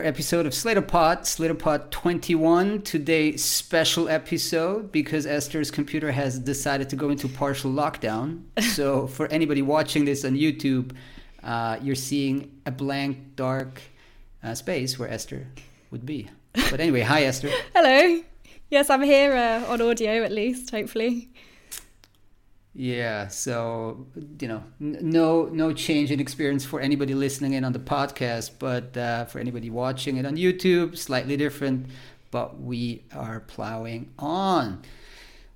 another episode of SlatorPod, SlatorPod 21. Today, special episode because Esther's computer has decided to go into partial lockdown. so, for anybody watching this on YouTube, uh, you're seeing a blank, dark uh, space where Esther would be. But anyway, hi, Esther. Hello. Yes, I'm here uh, on audio at least, hopefully. Yeah, so you know, no no change in experience for anybody listening in on the podcast, but uh, for anybody watching it on YouTube, slightly different. But we are plowing on.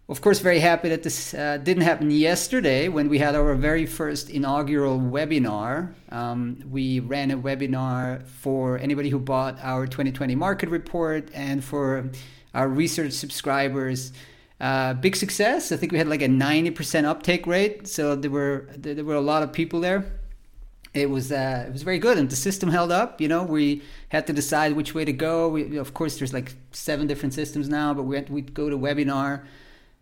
Of course, very happy that this uh, didn't happen yesterday when we had our very first inaugural webinar. Um, we ran a webinar for anybody who bought our 2020 market report and for our research subscribers. Uh, big success. I think we had like a 90% uptake rate. So there were there were a lot of people there. It was uh, it was very good, and the system held up. You know, we had to decide which way to go. We, of course, there's like seven different systems now, but we had, we'd go to webinar.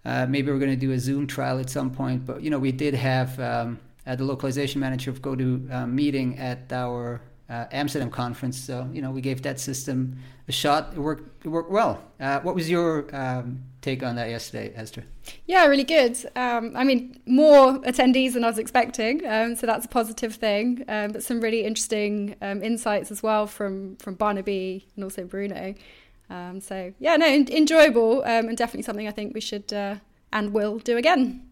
Uh, maybe we're going to do a Zoom trial at some point. But you know, we did have um, uh, the localization manager of GoTo uh, meeting at our uh, Amsterdam conference. So you know, we gave that system a shot. It worked. It worked well. Uh, what was your um, take on that yesterday, Esther? Yeah, really good. Um, I mean, more attendees than I was expecting, um, so that's a positive thing. Um, but some really interesting um, insights as well from from Barnaby and also Bruno. Um, so yeah, no, enjoyable and definitely something I think we should uh, and will do again.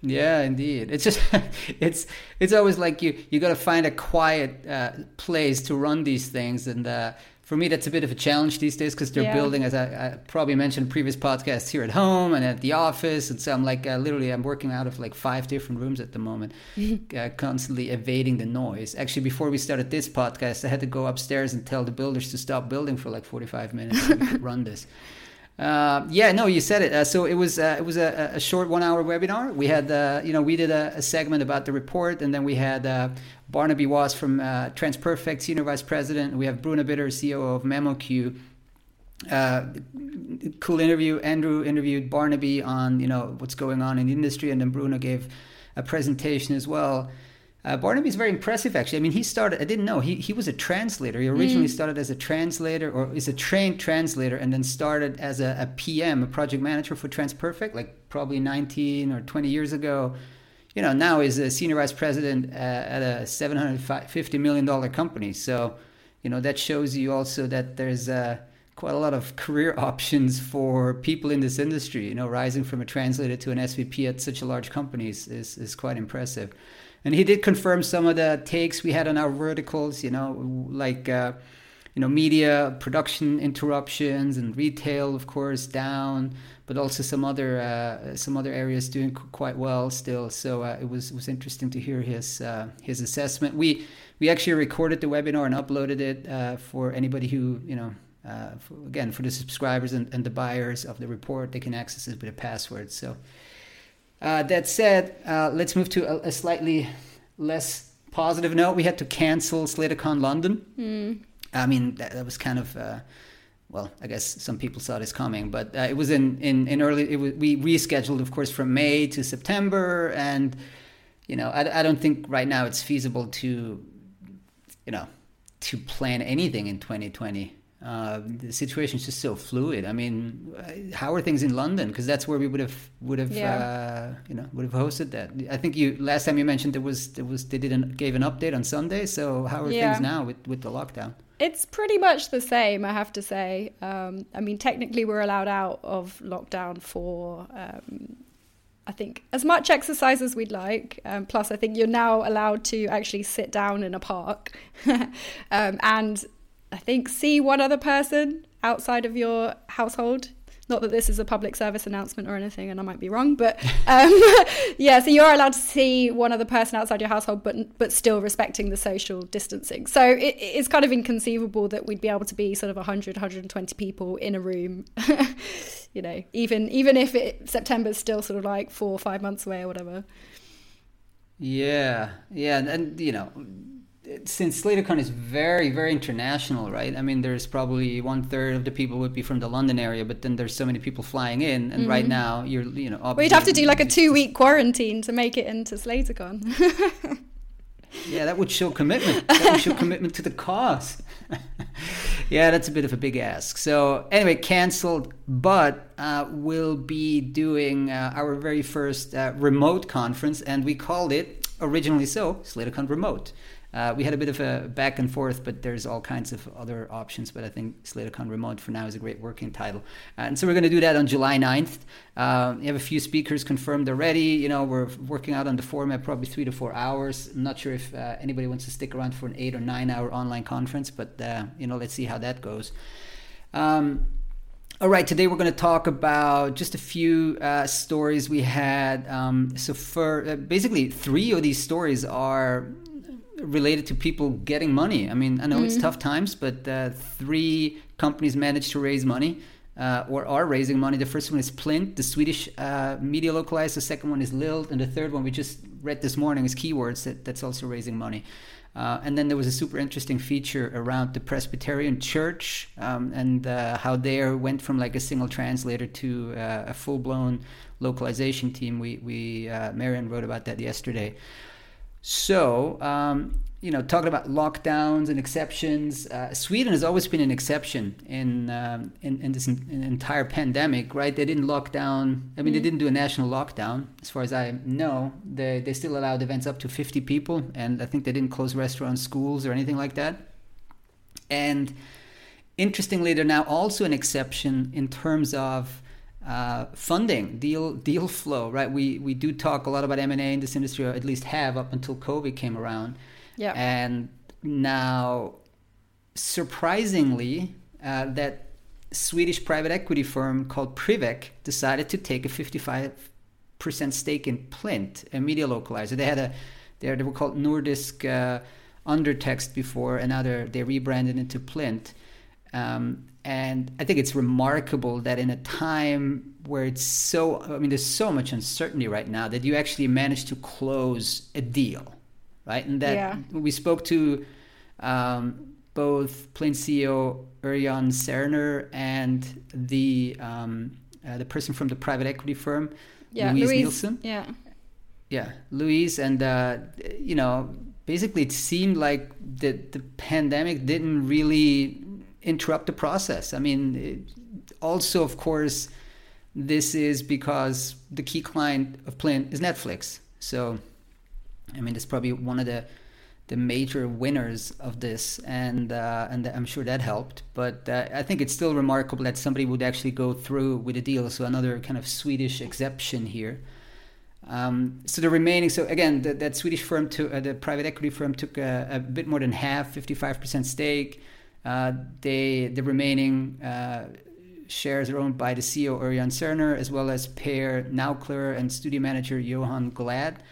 Yeah, indeed. It's just it's it's always like you you got to find a quiet uh, place to run these things, and uh, for me that's a bit of a challenge these days because they're yeah. building, as I, I, probably mentioned previous podcasts, here at home and at the office, and so I'm like uh, literally I'm working out of like five different rooms at the moment, uh, constantly evading the noise. Actually, before we started this podcast, I had to go upstairs and tell the builders to stop building for like 45 minutes so we could run this. Uh, yeah, no, you said it. Uh, so it was uh, it was a, a, short one hour webinar. We had uh, you know we did a, a, segment about the report, and then we had uh, Barnaby Was from uh, TransPerfect, senior vice president. We have Bruno Bitter, CEO of MemoQ. cool interview. Andrew interviewed Barnaby on you know what's going on in the industry, and then Bruno gave a presentation as well. Uh, Barnaby is very impressive, actually. I mean, he started, I didn't know, he, he was a translator. He originally mm. started as a translator or is a trained translator and then started as a, a PM, a project manager for TransPerfect, like probably 19 or 20 years ago. You know, now is a senior vice president uh, at a $750 million company. So, you know, that shows you also that there's uh, quite a lot of career options for people in this industry. You know, rising from a translator to an SVP at such a large company is, is, is quite impressive and he did confirm some of the takes we had on our verticals you know like uh, you know media production interruptions and retail of course down but also some other uh, some other areas doing quite well still. So uh, it was was interesting to hear his uh, his assessment. We we actually recorded the webinar and uploaded it uh, for anybody who you know uh, for, again for the subscribers and, and the buyers of the report they can access it with a password. So uh, that said, uh, let's move to a, a, slightly less positive note. We had to cancel SlatorCon London. Mm. I mean, that, that, was kind of, uh, well, I guess some people saw this coming, but uh, it was in, in, in early, was, we rescheduled, of course, from May to September. And, you know, I, I don't think right now it's feasible to, you know, to plan anything in 2020 uh, the situation is just so fluid. I mean, how are things in London? Because that's where we would have would have yeah. uh, you know would have hosted that. I think you last time you mentioned there was there was they didn't gave an update on Sunday. So how are yeah. things now with with the lockdown? It's pretty much the same, I have to say. Um, I mean, technically, we're allowed out of lockdown for. Um, I think as much exercise as we'd like. Um, plus, I think you're now allowed to actually sit down in a park. um, and I think, see one other person outside of your household. Not that this is a public service announcement or anything, and I might be wrong, but um, yeah. So you're allowed to see one other person outside your household, but but still respecting the social distancing. So it, it's kind of inconceivable that we'd be able to be sort of 100, 120 people in a room. you know, even even if it, September's still sort of like four or five months away or whatever. Yeah, yeah, and, and you know since SlatorCon is very, very international, right? I mean, there's probably one third of the people would be from the London area, but then there's so many people flying in, and mm-hmm. right now you're, you know, you'd have to do like a two week quarantine to make it into SlatorCon. yeah, that would show commitment. That would show commitment to the cause. yeah, that's a bit of a big ask. So anyway, canceled, but uh, we'll be doing uh, our very first uh, remote conference, and we called it originally so SlatorCon Remote. Uh, we had a bit of a back and forth, but there's all kinds of other options. But I think SlatorCon Remote for now is a great working title. Uh, and so we're going to do that on July 9th. Uh, we have a few speakers confirmed already. You know, we're working out on the format, probably three to four hours. I'm not sure if uh, anybody wants to stick around for an eight or nine hour online conference, but, uh, you know, let's see how that goes. Um, all right, today we're going to talk about just a few uh, stories we had. Um, so, for uh, basically, three of these stories are related to people getting money. I mean, I know mm-hmm. it's tough times, but uh, three companies managed to raise money uh, or are raising money. The first one is Plint, the Swedish uh, media localizer. The second one is Lilt, and the third one we just read this morning is Keywords. That, that's also raising money. Uh, and then there was a super interesting feature around the Presbyterian Church um, and uh, how they went from like a single translator to uh, a full blown localization team. We, we Marion wrote about that yesterday. So, um, you know, talking about lockdowns and exceptions, uh, Sweden has always been an exception in um, in, in, this in, in entire pandemic, right? They didn't lock down. I mean, mm they didn't do a national lockdown, as far as I know. They they still allowed events up to fifty people, and I think they didn't close restaurants, schools, or anything like that. And interestingly, they're now also an exception in terms of uh, funding, deal deal flow, right? We we do talk a lot about M and A in this industry, or at least have up until COVID came around. Yeah. And now, surprisingly, uh, that Swedish private equity firm called Priveq decided to take a 55 percent stake in Plint, a media localizer. They had a they were called Nordisk uh, Undertext before, and now they they rebranded into Plint. Um, and I think it's remarkable that in a time where it's so, I mean, there's so much uncertainty right now that you actually managed to close a deal, right? And that yeah. we spoke to um, both Plint CEO Örjan Cerner and the um, uh, the person from the private equity firm, yeah, Louise, Louise Nielsen. Yeah, yeah, Louise, and uh, you know, basically, it seemed like the the pandemic didn't really interrupt the process. I mean, it, also, of course, this is because the key client of Plint is Netflix. So, I mean, it's probably one of the the major winners of this, and uh, and I'm sure that helped. But uh, I think it's still remarkable that somebody would actually go through with a deal. So another kind of Swedish exception here. Um, so the remaining, so again, the, that Swedish firm, to, uh, the private equity firm, took a, a bit more than half, 55% stake. Uh, they the remaining uh, shares are owned by the CEO Örjan Cerner as well as Per Naukler and studio manager Johan Glad.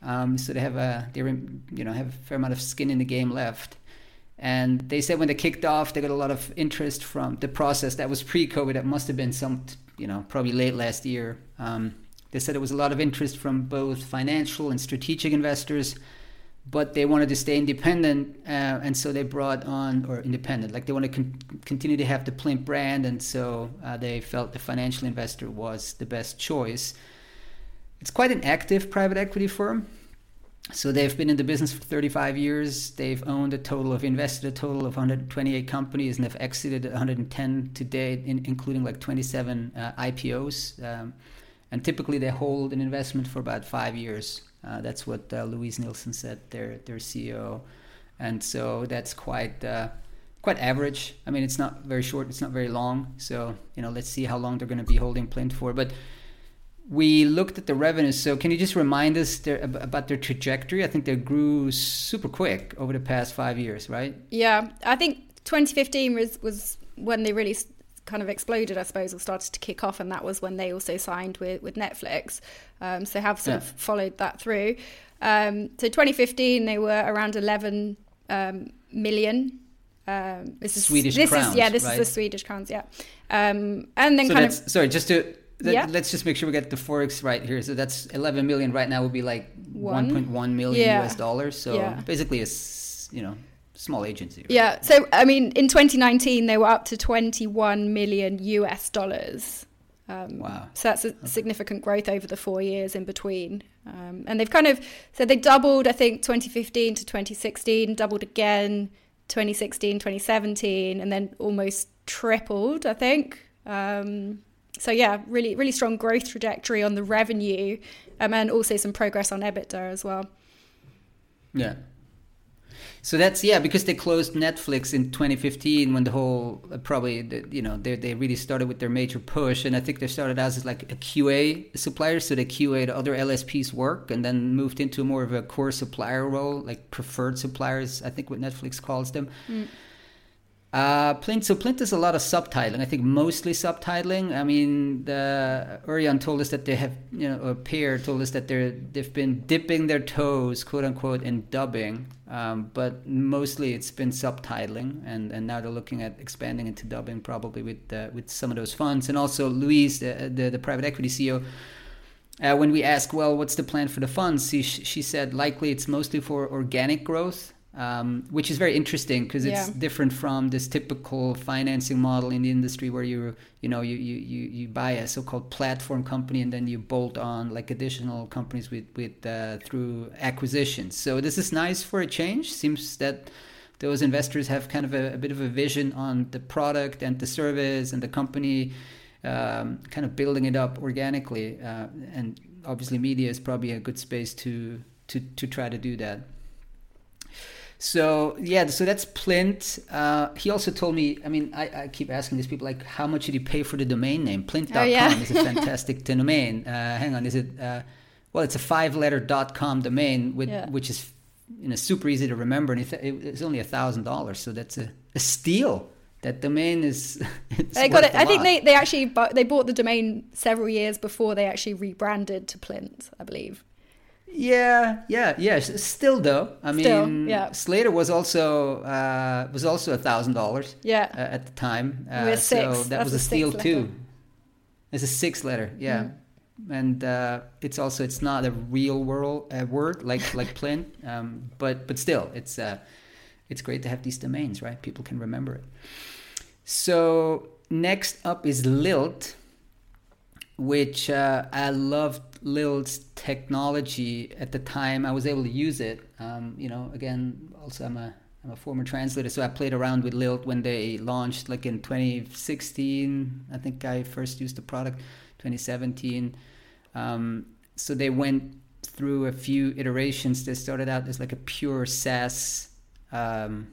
Um, so they have a they you know have a fair amount of skin in the game left. And they said when they kicked off, they got a lot of interest from the process that was pre-COVID. That must have been some, you know, probably late last year. Um, they said there was a lot of interest from both financial and strategic investors but they wanted to stay independent, uh, and so they brought on or independent, like they want to con- continue to have the Plint brand, and so uh, they felt the financial investor was the best choice. It's quite an active private equity firm. So they've been in the business for 35 years. They've owned a total of invested a total of 128 companies and have exited 110 to date, in, including like 27 uh, IPOs. Um, and typically they hold an investment for about five years. Uh, that's what uh, Louise Nielsen said, their their CEO, and so that's quite uh, quite average. I mean, it's not very short, it's not very long. So you know, let's see how long they're going to be holding Plint for. But we looked at the revenues. So can you just remind us their, about their trajectory? I think they grew super quick over the past five years, right? Yeah, I think 2015 was was when they really kind of exploded, I suppose, or started to kick off, and that was when they also signed with with Netflix. Um, so have sort yeah. of followed that through. Um, so 2015, they were around 11 um, million. Um, this is Swedish this crowns. Is, yeah, this right? is the Swedish crowns. Yeah, um, and then so kind of sorry, just to yeah. let's just make sure we get the forex right here. So that's 11 million right now would be like 1.1 million yeah. US dollars. So yeah. basically, a you know small agency. Right? Yeah. So I mean, in 2019, they were up to 21 million US dollars. Um, wow. So that's a significant growth over the four years in between. Um, and they've kind of so they doubled, I think, 2015 to 2016, doubled again 2016, 2017, and then almost tripled, I think. Um, so yeah, really, really strong growth trajectory on the revenue, um, and also some progress on EBITDA as well. Yeah. So that's yeah because they closed Netflix in 2015 when the whole uh, probably the, you know they they really started with their major push and I think they started as like a QA supplier so they QA'd other LSPs work and then moved into more of a core supplier role like preferred suppliers I think what Netflix calls them. Mm. Uh, Plint, so Plint does a lot of subtitling. I think mostly subtitling. I mean, the Örjan told us that they have, you know, a peer told us that they're they've been dipping their toes, quote unquote, in dubbing. Um, but mostly it's been subtitling, and, and now they're looking at expanding into dubbing, probably with uh, with some of those funds. And also Louise, the the, the private equity CEO. Uh, when we ask, well, what's the plan for the funds? She, she said likely it's mostly for organic growth um, which is very interesting because it's yeah. different from this typical financing model in the industry where you you know you, you, you buy a so-called platform company and then you bolt on like additional companies with with uh, through acquisitions. So this is nice for a change. Seems that those investors have kind of a, a bit of a vision on the product and the service and the company, um, kind of building it up organically. Uh, and obviously, media is probably a good space to to to try to do that. So yeah, so that's Plint. Uh, he also told me. I mean, I, I, keep asking these people like, how much did he pay for the domain name? Plint.com oh, yeah. is a fantastic domain. Uh, hang on, is it? Uh, well, it's a five-letter .com domain, with, yeah. which is you know super easy to remember, and it's only a thousand dollars. So that's a, a steal that domain is. they got it. I think they, they actually bought, they bought the domain several years before they actually rebranded to Plint, I believe. Yeah, yeah, yeah. Still though, I Still, mean, yeah. Slator was also uh, was also a thousand dollars. Yeah. Uh, at the time, uh, so that That's was a, steal too. It's a six letter, yeah, mm. and uh, it's also it's not a real world uh, word like like Plint, um, but but still, it's uh, it's great to have these domains, right? People can remember it. So next up is Lilt, which uh, I loved Lilt's technology at the time. I was able to use it. Um, you know, again, also I'm a I'm a former translator, so I played around with Lilt when they launched, like in 2016. I think I first used the product, 2017. Um, so they went through a few iterations. They started out as like a pure SaaS, um,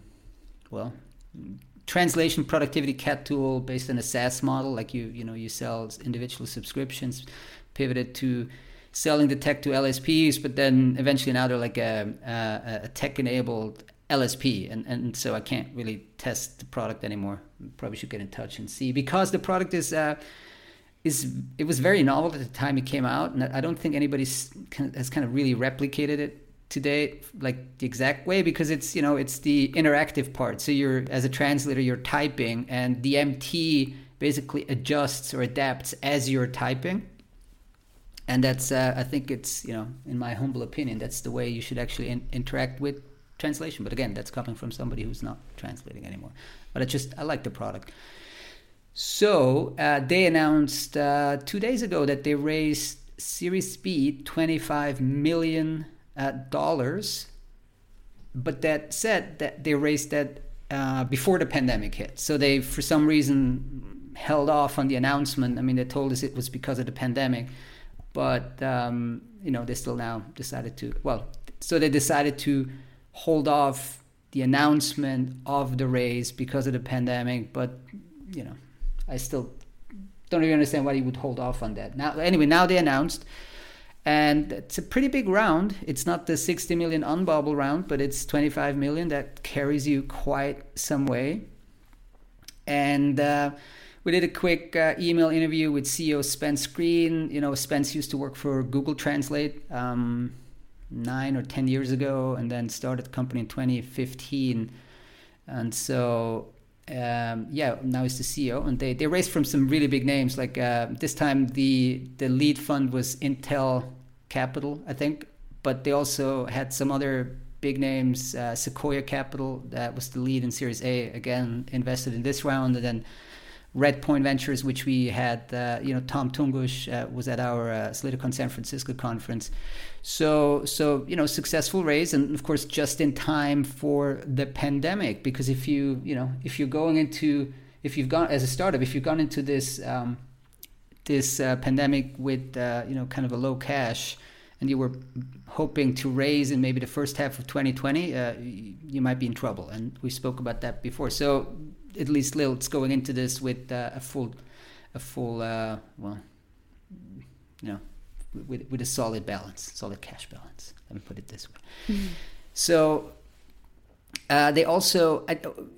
well, translation productivity cat tool based on a SaaS model. Like you, you know, you sell individual subscriptions pivoted to selling the tech to LSPs, but then eventually now they're like a, a, a tech-enabled LSP, and, and so I can't really test the product anymore. Probably should get in touch and see because the product is uh, is it was very novel at the time it came out, and I don't think anybody has kind of really replicated it today like the exact way because it's you know it's the interactive part. So you're as a translator you're typing, and the MT basically adjusts or adapts as you're typing and that's uh, I think it's you know in my humble opinion that's the way you should actually in- interact with translation. But again, that's coming from somebody who's not translating anymore. But I just I like the product. So uh, they announced uh, two days ago that they raised Series B, twenty five million uh, dollars. But that said, that they raised that uh, before the pandemic hit. So they, for some reason, held off on the announcement. I mean, they told us it was because of the pandemic but um, you know they still now decided to well so they decided to hold off the announcement of the raise because of the pandemic but you know i still don't really understand why you would hold off on that. Now anyway now they announced and it's a pretty big round. It's not the 60 million Unbabel round but it's 25 million that carries you quite some way. And uh, we did a quick uh, email interview with CEO Spence Green. You know, Spence used to work for Google Translate um, nine or ten years ago, and then started the company in 2015. And so, um, yeah, now he's the CEO, and they, they raised from some really big names. Like uh, this time, the the lead fund was Intel Capital, I think, but they also had some other big names. Uh, Sequoia Capital that was the lead in Series A again invested in this round, and then Redpoint Ventures, which we had, uh, you know, Tom Tunguz uh, was at our uh, San Francisco conference. So, so you know, successful raise, and of course, just in time for the pandemic. Because if you, you know, if you're going into, if you've gone as a startup, if you've gone into this um, this uh, pandemic with, uh, you know, kind of a low cash, and you were hoping to raise in maybe the first half of 2020, uh, you might be in trouble. And we spoke about that before. So at least Lilt's going into this with uh, a full, a full, uh, well, you know, with with a solid balance, solid cash balance. Let me put it this way. Mm-hmm. So uh, they also,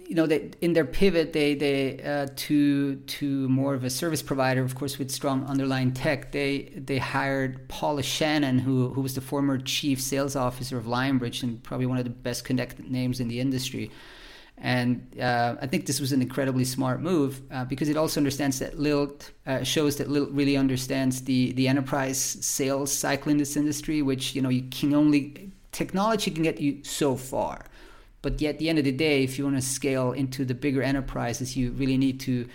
you know, they, in their pivot, they they uh, to to more of a service provider, of course, with strong underlying tech. They they hired Paula Shannon, who who was the former chief sales officer of Lionbridge and probably one of the best connected names in the industry. And uh, I think this was an incredibly smart move uh, because it also understands that Lilt uh, shows that Lilt really understands the the enterprise sales cycle in this industry, which you know you can only technology can get you so far, but yet at the end of the day, if you want to scale into the bigger enterprises, you really need to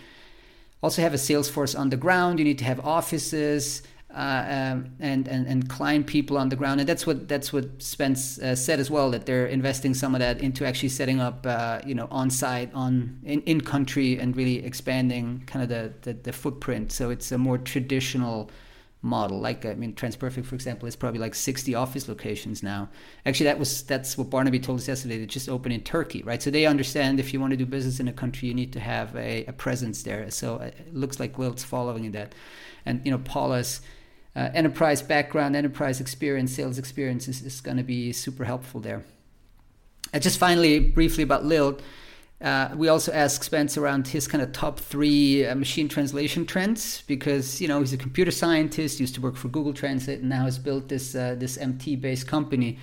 also have a sales force on the ground. You need to have offices uh, um, and, and and client people on the ground, and that's what that's what Spence uh, said as well that they're investing some of that into actually setting up uh, you know on site on in, in country and really expanding kind of the, the, the footprint. So it's a more traditional model. Like I mean, TransPerfect, for example, is probably like 60 office locations now. Actually, that was that's what Barnaby told us yesterday. They just opened in Turkey, right? So they understand if you want to do business in a country, you need to have a, a presence there. So uh, it looks like Lilt's following in that, and you know, Paula's uh, enterprise background, enterprise experience, sales experience is, is going to be super helpful there. And just finally, briefly about Lilt, uh, we also asked Spence around his kind of top three uh, machine translation trends because you know he's a computer scientist, used to work for Google Translate, and now has built this uh, this MT-based company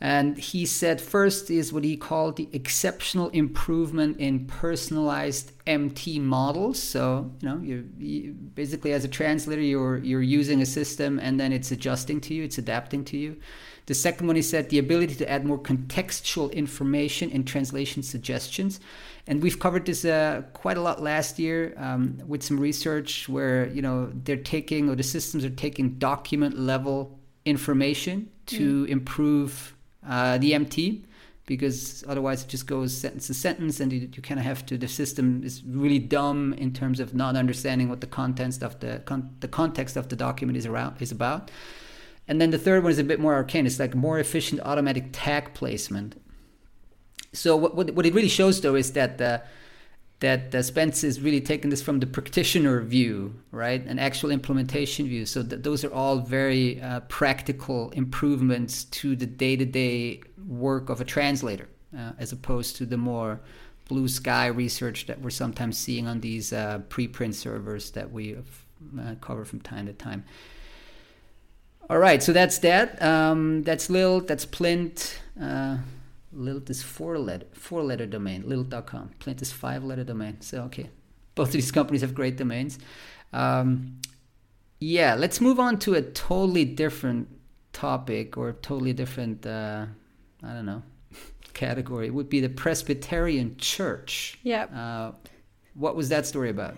and he said first is what he called the exceptional improvement in personalized MT models. So you know, you, you basically as a translator, you're you're using a system, and then it's adjusting to you, it's adapting to you. The second one, he said, the ability to add more contextual information in translation suggestions. And we've covered this uh, quite a lot last year um, with some research where you know they're taking or the systems are taking document level information to mm. improve uh, the MT because otherwise it just goes sentence to sentence and you, you kind of have to the system is really dumb in terms of not understanding what the contents of the con- the context of the document is around is about. And then the third one is a bit more arcane. It's like more efficient automatic tag placement. So what, what, what it really shows though is that the that uh, Spence is really taking this from the practitioner view, right? An actual implementation view. So th- those are all very uh, practical improvements to the day to day work of a translator, uh, as opposed to the more blue sky research that we're sometimes seeing on these uh, preprint servers that we uh, cover from time to time. All right, so that's that. Um, that's Lilt, that's Plint. Lilt is four letter four letter domain. Lilt.com. Plint is five letter domain. So okay, both of these companies have great domains. Um, yeah, let's move on to a totally different topic or totally different. Uh, I don't know category. It would be the Presbyterian Church. Yeah. Uh, what was that story about?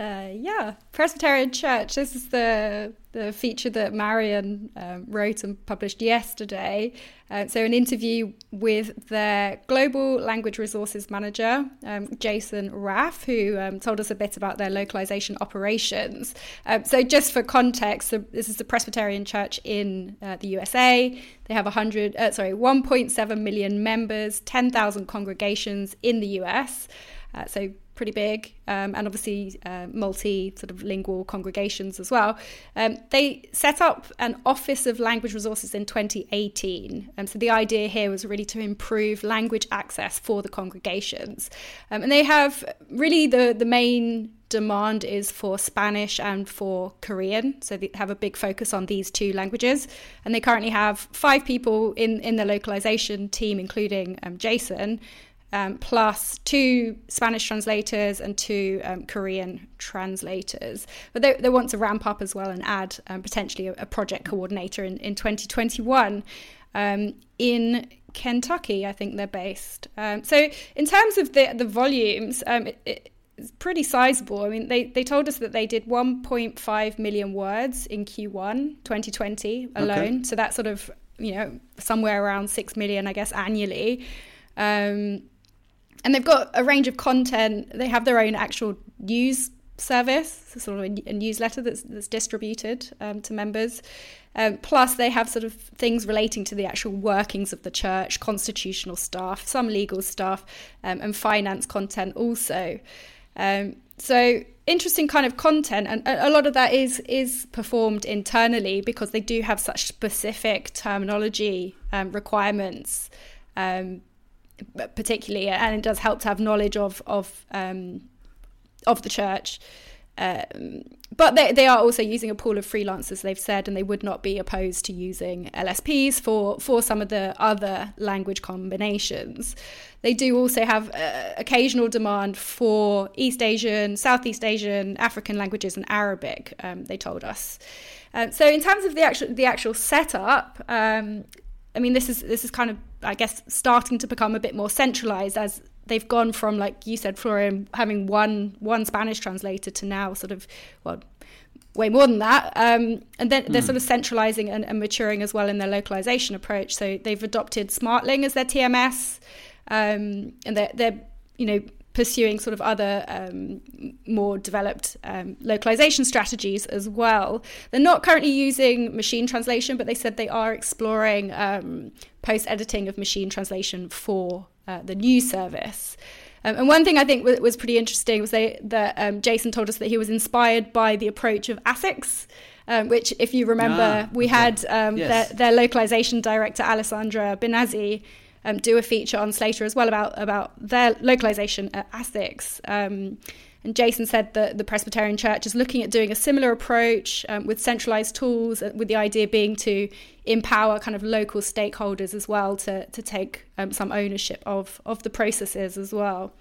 Uh, yeah, Presbyterian Church. This is the the feature that Marion um, wrote and published yesterday. Uh, so, an interview with their global language resources manager, um, Jason Raff, who um, told us a bit about their localization operations. Um, so, just for context, this is the Presbyterian Church in uh, the USA. They have 100, uh, sorry, 1.7 million members, 10,000 congregations in the US. Uh, so pretty big, um, and obviously uh, multi sort of lingual congregations as well. Um, they set up an Office of Language Resources in 2018. Um, so the idea here was really to improve language access for the congregations. Um, and they have really the, the main demand is for Spanish and for Korean. So they have a big focus on these two languages. And they currently have five people in, in the localization team, including um, Jason um, plus two Spanish translators and two um, Korean translators. But they, they, want to ramp up as well and add um, potentially a, a, project coordinator in, in 2021. Um, in Kentucky, I think they're based. Um, so, in terms of the, the volumes, um, it, it, it's pretty sizable. I mean, they, they told us that they did 1.5 million words in Q1 2020 alone. Okay. So that's sort of, you know, somewhere around 6 million, I guess, annually. Um, and they've got a range of content. They have their own actual news service, sort of a, a newsletter that's, that's distributed um, to members. Um, plus, they have sort of things relating to the actual workings of the church, constitutional stuff, some legal stuff, um, and finance content also. Um, so interesting kind of content, and a lot of that is is performed internally because they do have such specific terminology um, requirements, um, particularly, and it does help to have knowledge of of um, of the church. Um, but they, they are also using a pool of freelancers, they've said, and they would not be opposed to using LSPs for, for some of the other language combinations. They do also have uh, occasional demand for East Asian, Southeast Asian, African languages, and Arabic. Um, they told us. Um, so in terms of the actual the actual setup, um, I mean, this is this is kind of I guess starting to become a bit more centralized as they've gone from like you said florian having one one spanish translator to now sort of well way more than that. Um, and then they're mm. sort of centralizing and, and, maturing as well in their localization approach. So they've adopted smartling as their tms um, and they're, they're you know pursuing sort of other um, more developed um, localization strategies as well. They're not currently using machine translation, but they said they are exploring um, post editing of machine translation for uh, the new service. Um, and one thing I think w- was pretty interesting was they, that um, Jason told us that he was inspired by the approach of ASICS, um, which, if you remember, ah, we okay. had um, yes. their, their, localization director, Alessandra Binazzi, um, do a feature on Slator as well about, about their localization at ASICS. Um, and Jason said that the Presbyterian Church is looking at doing a similar approach um, with centralized tools, uh, with the idea being to empower kind of local stakeholders as well to, to take um, some ownership of, of the processes as well.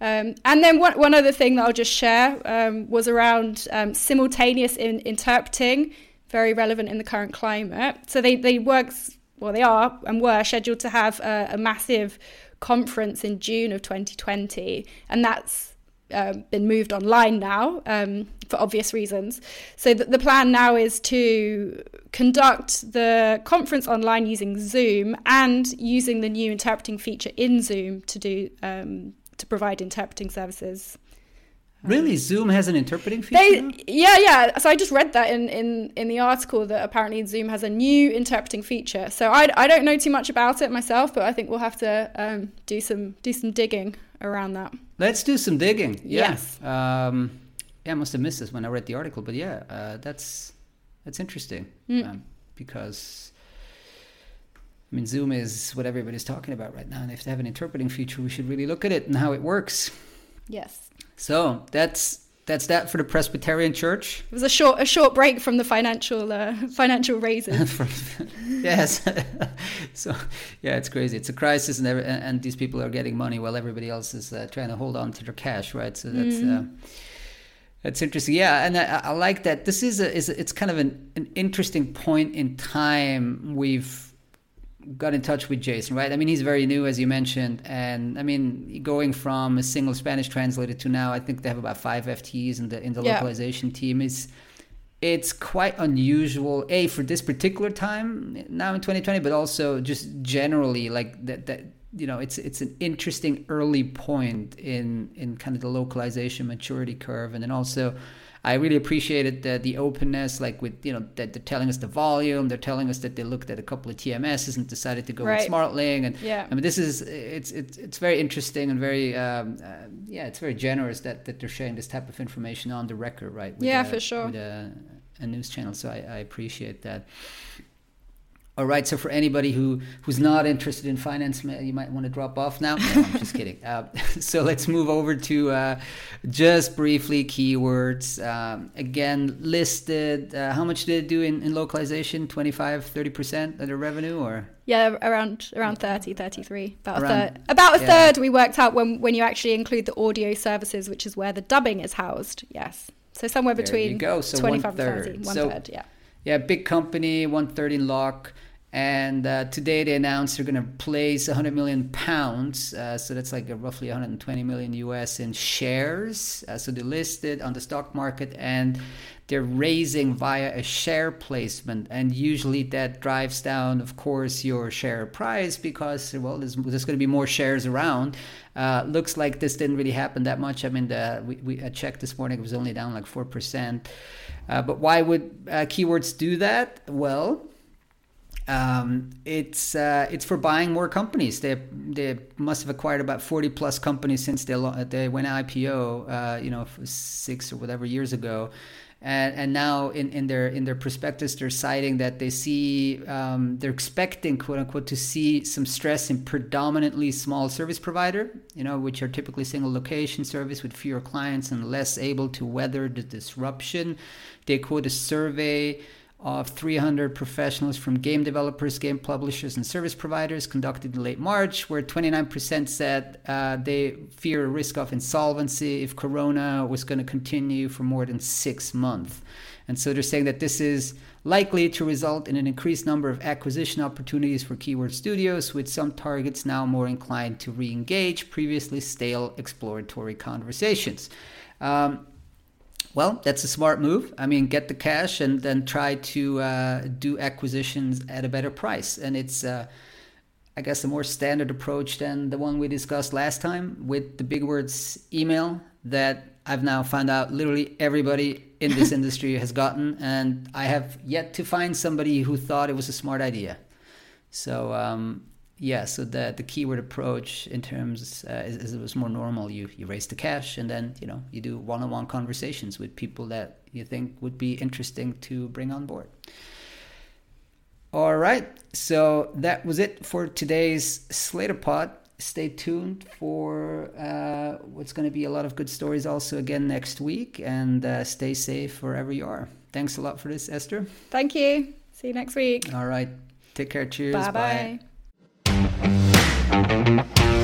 Um, and then one, one other thing that I'll just share um, was around um, simultaneous in, interpreting, very relevant in the current climate. So they, they work, well, they are and were scheduled to have a, a massive conference in June of 2020, and that's um, been moved online now um, for obvious reasons. So the, the plan now is to conduct the conference online using Zoom and using the new interpreting feature in Zoom to do um, to provide interpreting services. Really, Zoom has an interpreting feature. They, yeah, yeah. So I just read that in, in, in the article that apparently Zoom has a new interpreting feature. So I, I don't know too much about it myself, but I think we'll have to um, do some do some digging around that. Let's do some digging. Yeah. Yes. Um, yeah, I must have missed this when I read the article, but yeah, uh, that's that's interesting mm. um, because I mean Zoom is what everybody's talking about right now, and if they have an interpreting feature, we should really look at it and how it works. Yes. So that's that's that for the Presbyterian Church. It was a short a short break from the financial uh, financial raises. yes, so yeah, it's crazy. It's a crisis, and, every, and these people are getting money while everybody else is uh, trying to hold on to their cash, right? So that's mm. uh, that's interesting. Yeah, and I, I, like that. This is a, is a, it's kind of an, an interesting point in time. We've got in touch with Jason, right? I mean, he's very new, as you mentioned, and I mean, going from a single Spanish translator to now, I think they have about five FTEs in the in the yeah. localization team is. It's quite unusual, a for this particular time now in 2020, but also just generally, like that. That you know, it's it's an interesting early point in in kind of the localization maturity curve, and then also I really appreciated the, the openness, like with you know that they're telling us the volume, they're telling us that they looked at a couple of TMSs and decided to go right. with SmartLing, and yeah, I mean this is it's it's it's very interesting and very um, uh, yeah, it's very generous that that they're sharing this type of information on the record, right? yeah, a, for sure. With a, a news channel, so I, I appreciate that. All right. So for anybody who who's not interested in finance, you might want to drop off now. No, I'm just kidding. Uh, so let's move over to uh, just briefly keywords. Um, again, listed. Uh, how much did it do in, in localization? 25, 30 percent of the revenue, or yeah, around around 30, 33. About around, a third. About a yeah. third. We worked out when when you actually include the audio services, which is where the dubbing is housed. Yes. So somewhere between so 25 and 30. One so, third. Yeah. Yeah, big company, one third in lock And uh, today they announced they're going to place 100 million pounds, uh, so that's like roughly 120 million US in shares. Uh, so they listed on the stock market and they're raising via a share placement. And usually that drives down, of course, your share price because, well, there's, there's going to be more shares around. Uh, looks like this didn't really happen that much. I mean, the, we, we I checked this morning, it was only down like 4%. Uh, but why would uh, keywords do that? Well, um, it's uh, it's for buying more companies. They they must have acquired about forty plus companies since they they went IPO. Uh, you know, six or whatever years ago. And, and now in, in their in their prospectus they're citing that they see um, they're expecting quote unquote to see some stress in predominantly small service provider you know which are typically single location service with fewer clients and less able to weather the disruption they quote a survey of 300 professionals from game developers, game publishers, and service providers conducted in late March, where 29% said uh, they fear a risk of insolvency if Corona was going to continue for more than six months. And so they're saying that this is likely to result in an increased number of acquisition opportunities for keyword studios, with some targets now more inclined to re engage previously stale exploratory conversations. Um, well, that's a smart move. I mean, get the cash and then try to uh, do acquisitions at a better price. And it's, uh, I guess, a more standard approach than the one we discussed last time with the big words email that I've now found out literally everybody in this industry has gotten. And I have yet to find somebody who thought it was a smart idea. So, um, yeah, so the the keyword approach in terms uh, is, is, it was more normal. You you raise the cash and then you know you do one on one conversations with people that you think would be interesting to bring on board. All right, so that was it for today's Slator Pod. Stay tuned for uh, what's going to be a lot of good stories also again next week, and uh, stay safe wherever you are. Thanks a lot for this, Esther. Thank you. See you next week. All right. Take care. Cheers. Bye bye. Thank you.